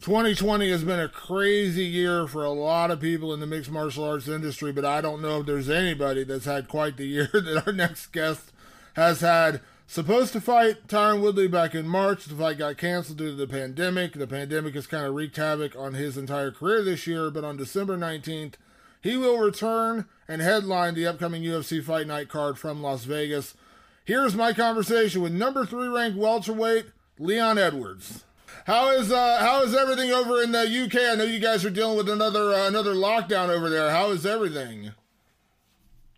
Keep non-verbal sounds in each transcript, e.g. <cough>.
2020 has been a crazy year for a lot of people in the mixed martial arts industry, but I don't know if there's anybody that's had quite the year <laughs> that our next guest has had. Supposed to fight Tyron Woodley back in March. The fight got canceled due to the pandemic. The pandemic has kind of wreaked havoc on his entire career this year, but on December 19th, he will return and headline the upcoming UFC Fight Night card from Las Vegas. Here's my conversation with number three ranked welterweight Leon Edwards. How is uh, how is everything over in the UK? I know you guys are dealing with another uh, another lockdown over there. How is everything?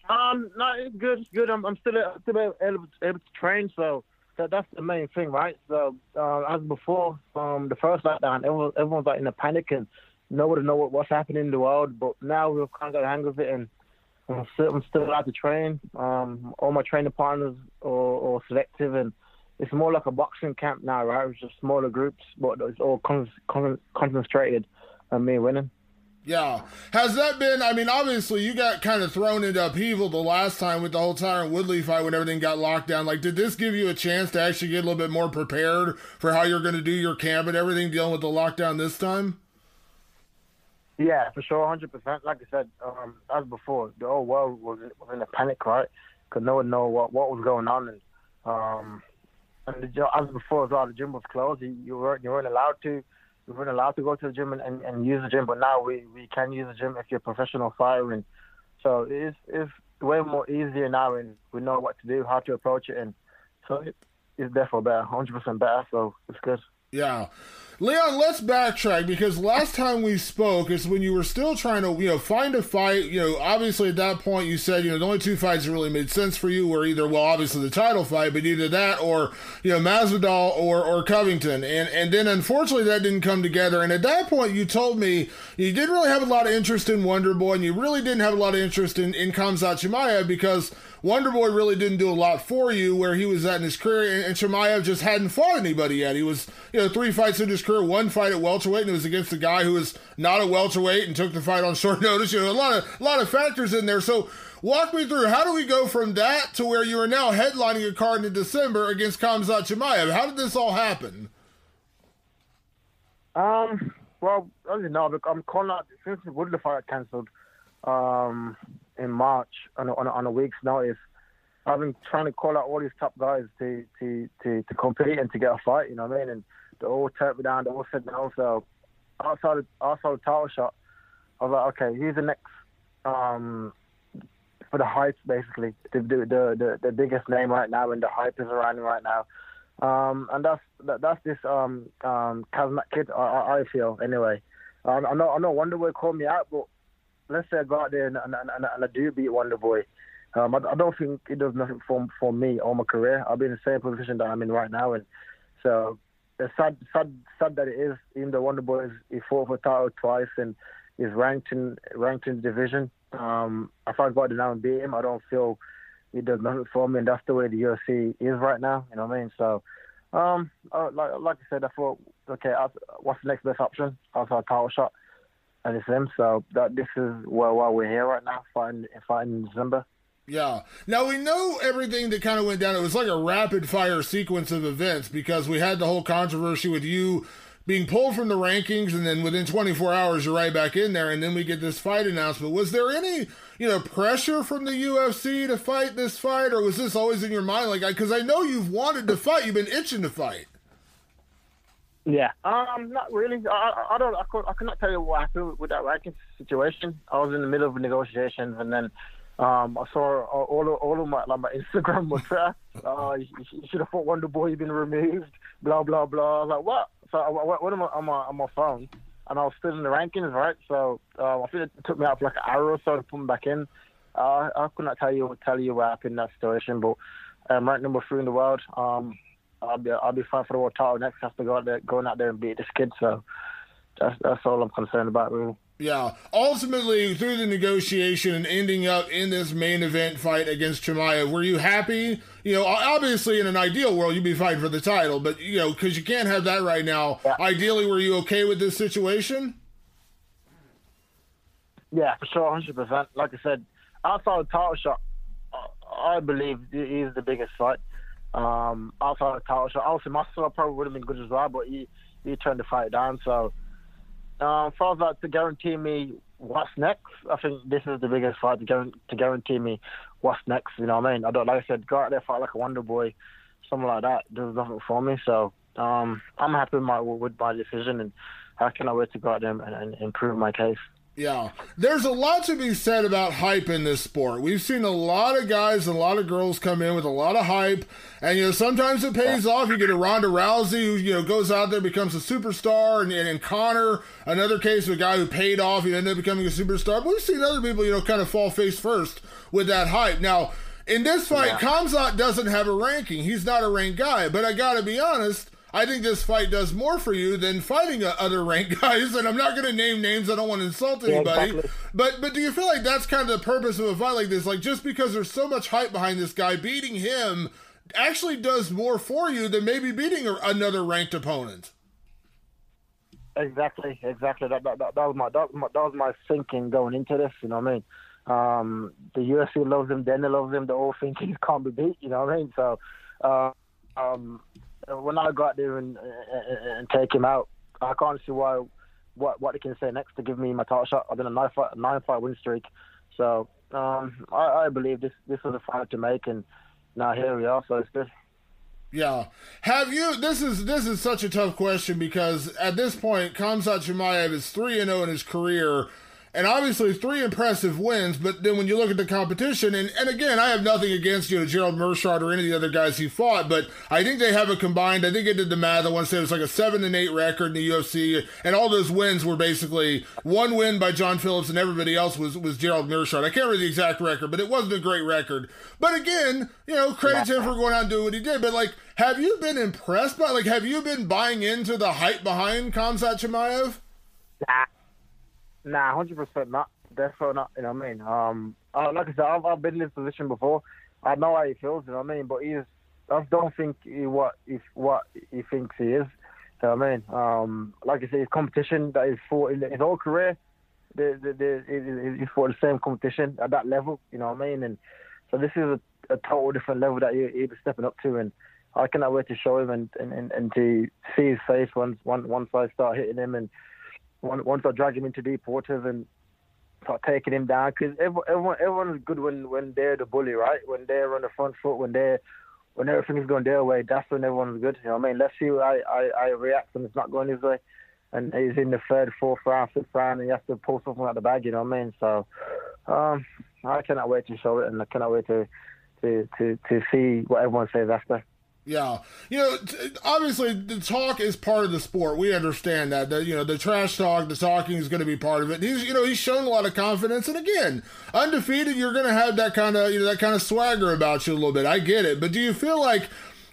Um, no, good. Good. I'm, I'm still, still able, able to train, so that, that's the main thing, right? So uh, as before, um, the first lockdown, everyone, everyone's like in a panic and nobody know what, what's happening in the world. But now we've kind of got the hang of it, and I'm still, I'm still allowed to train. Um, all my training partners are, are selective and it's more like a boxing camp now, right? It's just smaller groups, but it's all con- con- concentrated on me winning. Yeah. Has that been, I mean, obviously you got kind of thrown into upheaval the last time with the whole Tyron Woodley fight when everything got locked down. Like, did this give you a chance to actually get a little bit more prepared for how you're going to do your camp and everything dealing with the lockdown this time? Yeah, for sure, 100%. Like I said, um, as before, the whole world was, was in a panic, right? Because no one knew what, what was going on. And, um, and the, as before as well, the gym was closed. You, you weren't you weren't allowed to you weren't allowed to go to the gym and, and, and use the gym. But now we, we can use the gym if you're professional and so it's it's way more easier now, and we know what to do, how to approach it, and so it, it's therefore better, 100% better. So it's good. Yeah. Leon, let's backtrack because last time we spoke is when you were still trying to, you know, find a fight. You know, obviously at that point you said, you know, the only two fights that really made sense for you were either, well, obviously the title fight, but either that or, you know, Masvidal or or Covington. And and then unfortunately that didn't come together. And at that point you told me you didn't really have a lot of interest in Wonder Boy and you really didn't have a lot of interest in, in Khamzat Chimaev because Wonder Boy really didn't do a lot for you where he was at in his career, and, and Chimaev just hadn't fought anybody yet. He was, you know, three fights in his career, one fight at welterweight, and it was against a guy who was not a welterweight and took the fight on <laughs> short notice. You know, a lot of a lot of factors in there. So walk me through how do we go from that to where you are now headlining a card in December against Khamzat Chimaev? How did this all happen? Um. Well, I don't know. I'm calling out since the Woodley fight cancelled. Um, in March on a, on a, on a week's notice. I've been trying to call out all these top guys to, to, to, to compete and to get a fight, you know what I mean? And they all turned me down, they all said no. So outside of, outside of title shot, I was like, okay, he's the next um, for the hype, basically. The, the, the, the, biggest name right now, and the hype is around him right now. Um, and that's that, that's this um, um, kid, I, I feel, anyway. Um, I know I know Wonder Boy called me out, but let's say I go out there and, and, and, and I do beat Wonder Boy, um, I, I, don't think it does nothing for for me or my career. I'll be in the same position that I'm in right now, and so it's sad, sad, sad that it is. Even though Wonder Boy is he fought for title twice and is ranked in ranked in the division. Um, if I go out there now and beat him, I don't feel he does nothing for me, and that's the way the UFC is right now. You know what I mean? So, um, uh, like like I said, I thought, okay, what's the next best option outside title shot? And it's them. So that this is where, why we're here right now, fighting fighting in December. Yeah. Now we know everything that kind of went down. It was like a rapid fire sequence of events because we had the whole controversy with you being pulled from the rankings and then within 24 hours you're right back in there and then we get this fight announcement. Was there any, you know, pressure from the UFC to fight this fight or was this always in your mind like cuz I know you've wanted to fight, you've been itching to fight. Yeah, um, not really. I, I don't. I, could, I cannot tell you what happened with that ranking situation. I was in the middle of negotiations, and then um, I saw all of, all of my like my Instagram was there. <laughs> Uh, you, you should have thought Wonder Boy had been removed. Blah blah blah. I was like, what? So I went on my, on my on my phone, and I was still in the rankings, right? So uh, I think it took me out for like an hour or so to put me back in. Uh, I could not tell you tell you what happened in that situation, but um, ranked number three in the world. Um, I'll be I'll be fine for the world title next. I have to go out there, going out there and beat this kid. So that's that's all I'm concerned about, really. Yeah. Ultimately, through the negotiation and ending up in this main event fight against Chimaev, were you happy? You know, obviously, in an ideal world, you'd be fighting for the title, but you know, because you can't have that right now. Yeah. Ideally, were you okay with this situation? Yeah, for sure, hundred percent. Like I said, outside the title shot, I believe he's the biggest fight. Um, outside of title shot, obviously Muscle probably would have been good as well, but he he turned the fight down. So um, for that to guarantee me what's next, I think this is the biggest fight to, guarantee, to guarantee me what's next. You know what I mean? I don't like I said, go out there fight like a Wonder Boy, something like that. Does nothing for me. So um, I'm happy with my with my decision, and how can I cannot wait to go out there and, and improve my case. Yeah. There's a lot to be said about hype in this sport. We've seen a lot of guys and a lot of girls come in with a lot of hype. And, you know, sometimes it pays off. You get a Ronda Rousey who, you know, goes out there, becomes a superstar. And, and, and Conor, another case of a guy who paid off, he ended up becoming a superstar. But we've seen other people, you know, kind of fall face first with that hype. Now, in this fight, yeah. Khamzat doesn't have a ranking. He's not a ranked guy. But I got to be honest, I think this fight does more for you than fighting other ranked <laughs> guys. And I'm not going to name names. I don't want to insult anybody. Yeah, exactly. But but do you feel like that's kind of the purpose of a fight like this? Like just because there's so much hype behind this guy, beating him actually does more for you than maybe beating another ranked opponent. Exactly, exactly. That that, that, that was my that, was my that was my thinking going into this. You know what I mean? Um, the UFC loves him, then loves him. The whole thinking <laughs> he can't be beat. You know what I mean? So. Uh, um, Uh, when I got there and, and, and take him out, I can't see why what what they can say next to give me my title shot. I've been a nine fight nine fight win streak, so um, I, I believe this this was a fight to make, and now here we are. So it's good. Yeah. Have you this is this is such a tough question because at this point Khamzat Chimaev is 3 and 0 in his career and obviously three impressive wins. But then when you look at the competition, and, and again, I have nothing against you know Gerald Meerschaert or any of the other guys he fought, but I think they have a combined. I think I did the math. I want to say it was like a seven and eight record in the UFC, and all those wins were basically one win by John Phillips, and everybody else was was Gerald Meerschaert. I can't remember the exact record, but it wasn't a great record. But again, you know, credit to him for going out and doing what he did. But like, have you been impressed by like have you been buying into the hype behind Khamzat Chimaev? Nah, hundred percent not. Definitely not. You know what I mean? Um, uh, like I said, I've, I've been in this position before. I know how he feels. You know what I mean? But he's. I don't think he, what if what he thinks he is. You know what I mean? Um, like I said, his competition that he's fought in his whole career, the, the, the, he's fought the same competition at that level. You know what I mean? And so this is a, a total different level that he, he's stepping up to, and I cannot wait to show him and, and, and, and to see his face once once once I start hitting him and once I drag him into deep waters and start taking him down, because everyone, everyone is good when, when they're the bully, right? When they're on the front foot, when they're when everything's going their way, that's when everyone's good. You know what I mean? Let's see how I, I, I react when it's not going his way. And he's in the third, fourth round, fifth round, and he has to pull something out the bag. You know what I mean? So um, I cannot wait to show it, and I cannot wait to to to, to see what everyone says after. Yeah, you know, obviously the talk is part of the sport. We understand that. The, you know, the trash talk, the talking is going to be part of it. He's, you know, he's shown a lot of confidence, and again, undefeated, you're going to have that kind of, you know, that kind of swagger about you a little bit. I get it, but do you feel like,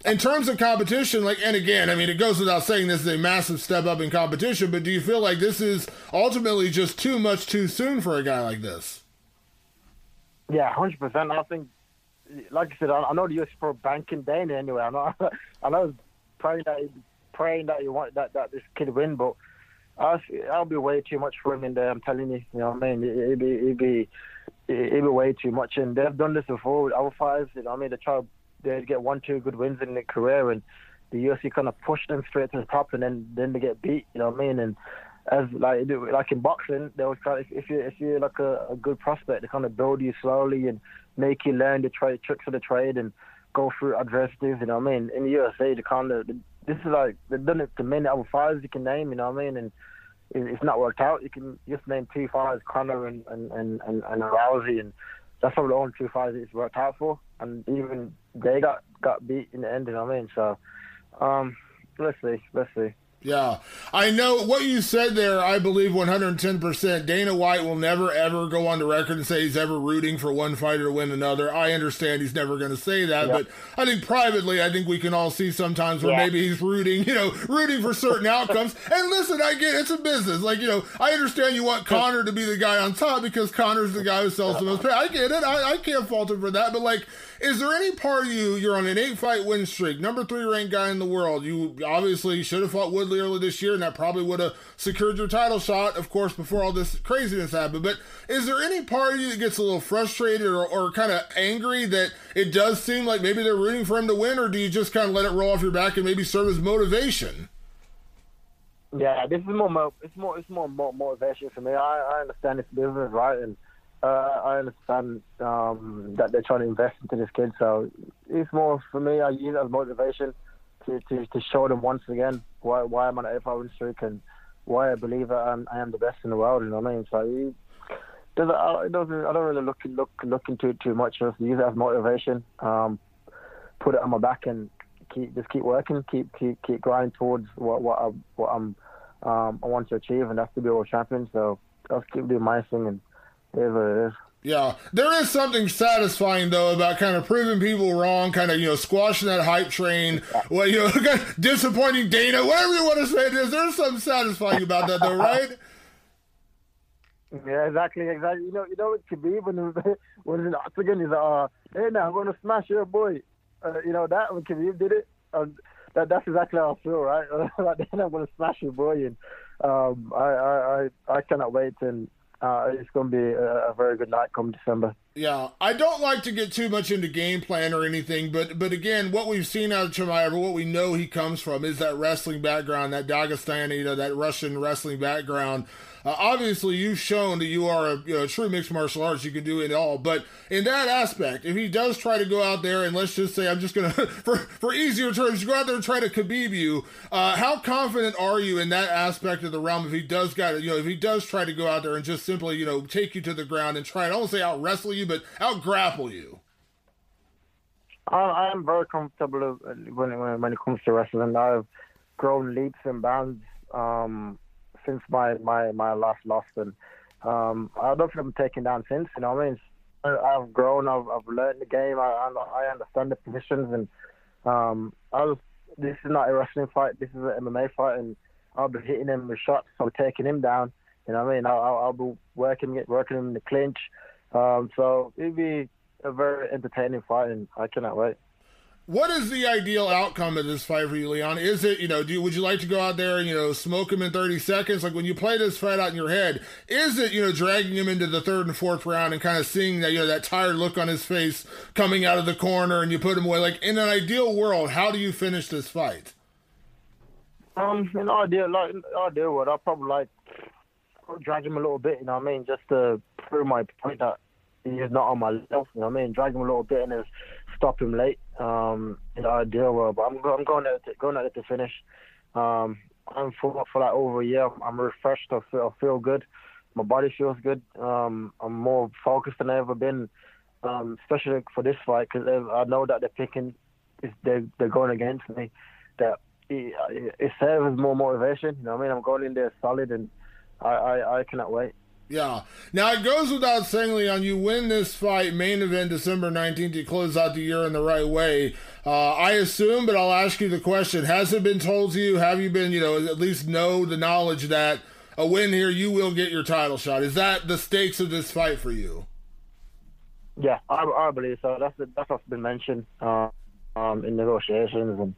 in terms of competition, like, and again, I mean, it goes without saying this is a massive step up in competition, but do you feel like this is ultimately just too much too soon for a guy like this? Yeah, hundred percent. I think like I said, I, I know the US for banking Dana anyway. I know, <laughs> I know, praying that praying that you want that that this kid win, but I'll, I'll be way too much for him in there. I'm telling you. You know what I mean? It, it'd be it'd be it'd be way too much. And they've done this before with other fighters. You know what I mean? They try they get one two good wins in their career, and the UFC kind of push them straight to the top, and then then they get beat. You know what I mean? And as like like in boxing, they kind of if you if you're like a, a good prospect, they kind of build you slowly and make you learn the trade tricks of the trade and go through adversities. You know what I mean? In the UFC, they kind of this is like they've done it to many other fighters you can name. You know what I mean? And it's not worked out. You can just name two fighters, Conor and and and and, and Rousey, and that's probably the only two fighters it's worked out for. And even they got got beat in the end. You know what I mean? So um, let's see, let's see. Yeah, I know what you said there. I believe 110%. Dana White will never ever go on the record and say he's ever rooting for one fighter to win another. I understand he's never going to say that, yep. but I think privately, I think we can all see sometimes where yeah. maybe he's rooting, you know, rooting for certain outcomes. <laughs> And listen, I get it's a business. Like, you know, I understand you want Conor to be the guy on top because Conor's the guy who sells the most. Pay. I get it. I, I can't fault him for that. But like, is there any part of you? You're on an eight fight win streak, number three ranked guy in the world. You obviously should have fought Woodley early this year, and that probably would have secured your title shot, of course, before all this craziness happened. But is there any part of you that gets a little frustrated or, or kind of angry that it does seem like maybe they're rooting for him to win, or do you just kind of let it roll off your back and maybe serve as motivation? Yeah, this is more. It's more. It's more motivation for me. I, I understand it's business, right? And uh, I understand um, that they're trying to invest into this kid, so it's more for me. I use it as motivation to, to, to show them once again why why I'm on an eight win streak and why I believe I am, I am the best in the world. You know what I mean? So it doesn't, it doesn't I don't really look look look into it too much. Just use it as motivation. Um, put it on my back and keep just keep working, keep keep keep grinding towards what what I what I'm um, I want to achieve, and that's to be a world champion. So I'll keep doing my thing and it is. Yeah, there is something satisfying though about kind of proving people wrong, kind of you know squashing that hype train. Well, you know, <laughs> disappointing Dana, whatever you want to say it is. There's something satisfying about that, though, right? <laughs> Yeah, exactly, exactly. You know, you know, Khabib when <laughs> when in the octagon, he's like, uh, "Hey, now I'm gonna smash your boy." Uh, you know that when Khabib did it, uh, that that's exactly how I feel, right? like, then I'm gonna smash your boy, and um, I, I I I cannot wait and uh, it's going to be a, a, very good night come December. Yeah, I don't like to get too much into game plan or anything, but but again, what we've seen out of Chimaev, what we know he comes from, is that wrestling background, that Dagestani, you know, that Russian wrestling background. Uh, obviously, you've shown that you are a you know, true mixed martial arts. You can do it all. But in that aspect, if he does try to go out there and let's just say, I'm just going <laughs> to, for for easier terms, go out there and try to Khabib you, uh, how confident are you in that aspect of the realm if he does got you know, if he does try to go out there and just simply, you know, take you to the ground and try, I don't say out wrestle you, but out grapple you? I am very comfortable when, when, when it comes to wrestling. I've grown leaps and bounds um, since my, my, my last loss, and um, I don't think I'm taken down since. You know what I mean? I've grown. I've, I've learned the game. I, I understand the positions, and um, I was. This is not a wrestling fight. This is an MMA fight, and I'll be hitting him with shots. I'll be taking him down. You know what I mean? I'll, I'll be working, working him in the clinch. Um, so it'd be a very entertaining fight, and I cannot wait. What is the ideal outcome of this fight for you, Leon? Is it, you know, do would you like to go out there and, you know, smoke him in 30 seconds? Like when you play this fight out in your head, is it, you know, dragging him into the third and fourth round and kind of seeing that, you know, that tired look on his face coming out of the corner and you put him away? Like in an ideal world, how do you finish this fight? Um, in ideal, like, ideal world, I'd probably like drag him a little bit, you know what I mean? Just to prove my point that he's not on my level, you know what I mean? Drag him a little bit and then stop him late. Um, in the ideal world, but I'm, I'm going at it, going at it to finish. Um, I'm for for like over a year. I'm refreshed. I feel, I feel good. My body feels good. Um, I'm more focused than I've ever been, um, especially for this fight because I know that they're picking, they're they're going against me. That it, it serves more motivation. You know what I mean? I'm going in there solid and I, I, I cannot wait. Yeah. Now it goes without saying, Leon, you win this fight, main event December 19th, you close out the year in the right way. Uh, I assume, but I'll ask you the question. Has it been told to you? Have you been, you know, at least know the knowledge that a win here, you will get your title shot? Is that the stakes of this fight for you? Yeah, I, I believe so. That's that's what's been mentioned uh, um, in negotiations, and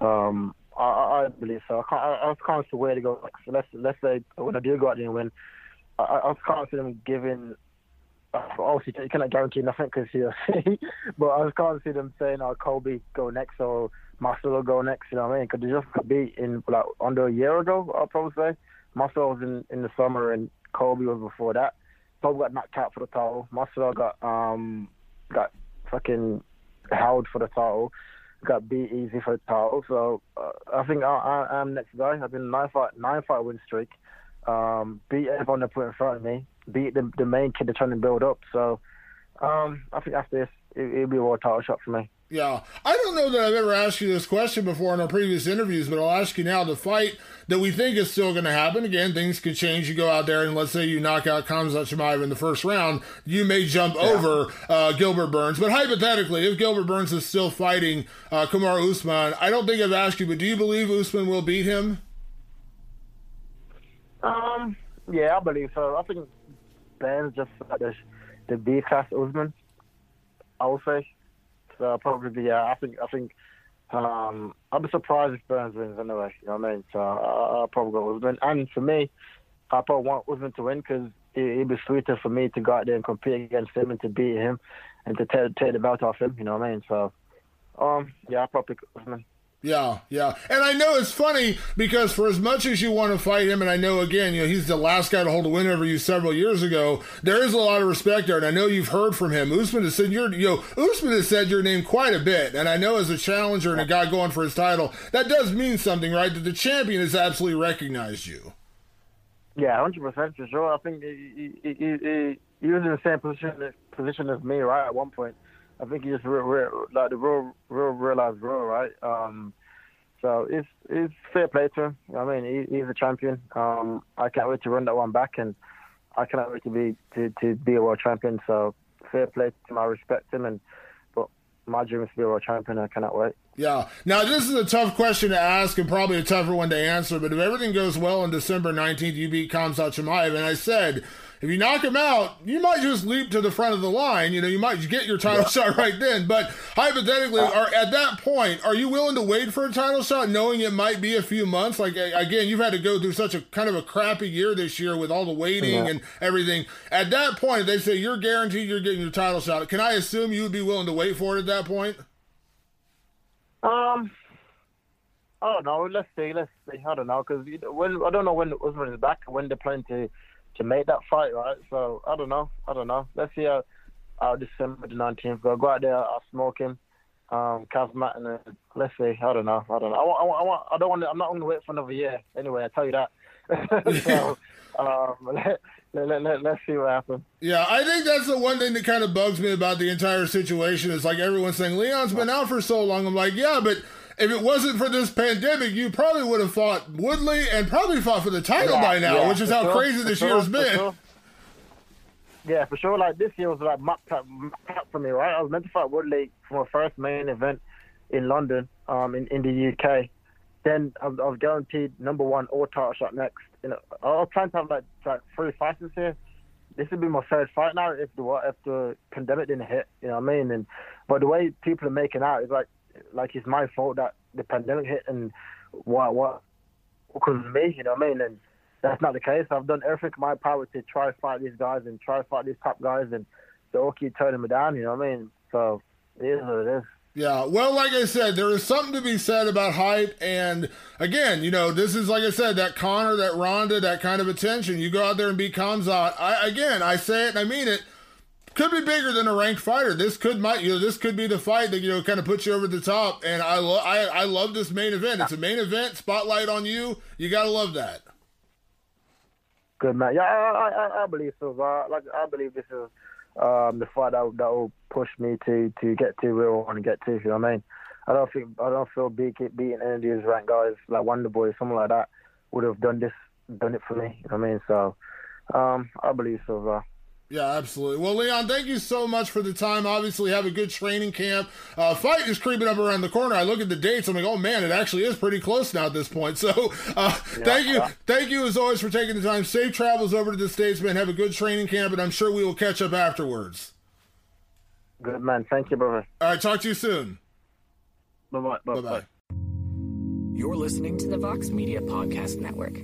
um, I, I believe so. I can't. I, I can't see where to go. So let's let's say when I do go out there and win, I, I can't see them giving. Obviously, you cannot guarantee nothing because know, <laughs> but I can't see them saying, "Oh, Colby go next" or Marcelo go next. You know what I mean? Because they just got beat in like under a year ago. I'll probably say Marcelo was in in the summer and Colby was before that. Colby got knocked out for the title. Marcelo got um got fucking held for the title got beat easy for the title. So uh, I think I, I, am next guy. I've been nine fight nine fight win streak. Um, beat everyone they put in front of me. Beat the the main kid they're trying to build up. So um, I think after this, it, will be a world title shot for me. Yeah, I don't know that I've ever asked you this question before in our previous interviews, but I'll ask you now. The fight that we think is still going to happen. Again, things could change. You go out there and let's say you knock out Khamzat Chimaev in the first round, you may jump yeah. over uh, Gilbert Burns. But hypothetically, if Gilbert Burns is still fighting uh, Kamaru Usman, I don't think I've asked you, but do you believe Usman will beat him? Um, yeah, I believe so. I think Burns just like the, the B class Usman. I would say. So probably yeah. I think I think um, I'd be surprised if Burns wins anyway. You know what I mean? So I, will probably go Usman. And for me, I probably want Usman to win because it, would be sweeter for me to go out there and compete against him and to beat him and to take, take the belt off him. You know what I mean? So um, yeah, I probably Usman. Yeah, yeah. And I know it's funny because for as much as you want to fight him, and I know again, you know, he's the last guy to hold a win over you several years ago, there is a lot of respect there, and I know you've heard from him. Usman has said your you know, Usman has said your name quite a bit, and I know as a challenger and a guy going for his title, that does mean something, right? That the champion has absolutely recognized you. Yeah, hundred percent for sure. I think he, he, he, he, was in the same position position as me, right? At one point. I think he just real, real, like the real, real realized real, right? Um, so it's it's fair play to him. I mean, he, he's a champion. Um, I can't wait to run that one back, and I cannot wait to be to, to be a world champion. So fair play to him. I respect him, and but my dream is to be a world champion. I cannot wait. Yeah. Now, this is a tough question to ask and probably a tougher one to answer, but if everything goes well on December 19th, you beat Khamzat Chimaev. And I said, if you knock him out, you might just leap to the front of the line. You know, you might get your title yeah. shot right then. But hypothetically, uh, are, at that point, are you willing to wait for a title shot, knowing it might be a few months? Like again, you've had to go through such a kind of a crappy year this year with all the waiting yeah. and everything. At that point, they say you're guaranteed you're getting your title shot. Can I assume you would be willing to wait for it at that point? Um. I don't know. Let's see. Let's see. I don't know because when I don't know when Usman is back. When they're planning to to make that fight, right? So I don't know. I don't know. Let's see how, how December the nineteenth go. Go out there. I'll smoke him. Um, and uh, let's see. I don't know. I don't know. I want. I want. I, want, I don't want. To, I'm not going to wait for another year. Anyway, I tell you that. <laughs> so um, <laughs> let, let, let, let's see what happens. Yeah, I think that's the one thing that kind of bugs me about the entire situation. Is like everyone's saying Leon's been out for so long. I'm like, yeah, but if it wasn't for this pandemic, you probably would have fought Woodley and probably fought for the title yeah, by now, yeah, which is how sure, crazy this sure, year has been. Sure. Yeah, for sure. Like this year was like mapped up for me, right? I was meant to fight Woodley for my first main event in London, um, in, in the UK. Then I, I was guaranteed number one or title shot next. You know, I was trying to have like like three fights this year. This would be my third fight now if the if the pandemic didn't hit. You know what I mean? And but the way people are making out is like like it's my fault that the pandemic hit and what what because me, you know what I mean? And that's not the case. I've done everything in my power to try to fight these guys and try to fight these top guys, and they all keep turning me down. You know what I mean? So it is what it is. Yeah, well, like I said, there is something to be said about hype, and again, you know, this is like I said, that Conor, that Ronda, that kind of attention. You go out there and beat Khamzat. I again, I say it and I mean it could be bigger than a ranked fighter. This could might you know this could be the fight that you know kind of puts you over the top. And I love I I love this main event. It's a main event, spotlight on you. You gotta love that. Good man. Yeah, I I, I believe so. Uh, like I believe this is um, the fight that that will push me to to get to where I want to get to. You know what I mean? I don't think I don't feel beat, beating any of these ranked guys like Wonder Boy, something like that, would have done this done it for me. You know what I mean? So um, I believe so. Uh, yeah, absolutely. Well, Leon, thank you so much for the time. Obviously, have a good training camp. Uh, fight is creeping up around the corner. I look at the dates. I'm like, oh man, it actually is pretty close now at this point. <laughs> So, uh, yeah, thank you, thank you as always for taking the time. Safe travels over to the states, man. Have a good training camp, and I'm sure we will catch up afterwards. Good man. Thank you, brother. All right, talk to you soon. Bye bye. Bye bye. You're listening to the Vox Media Podcast Network.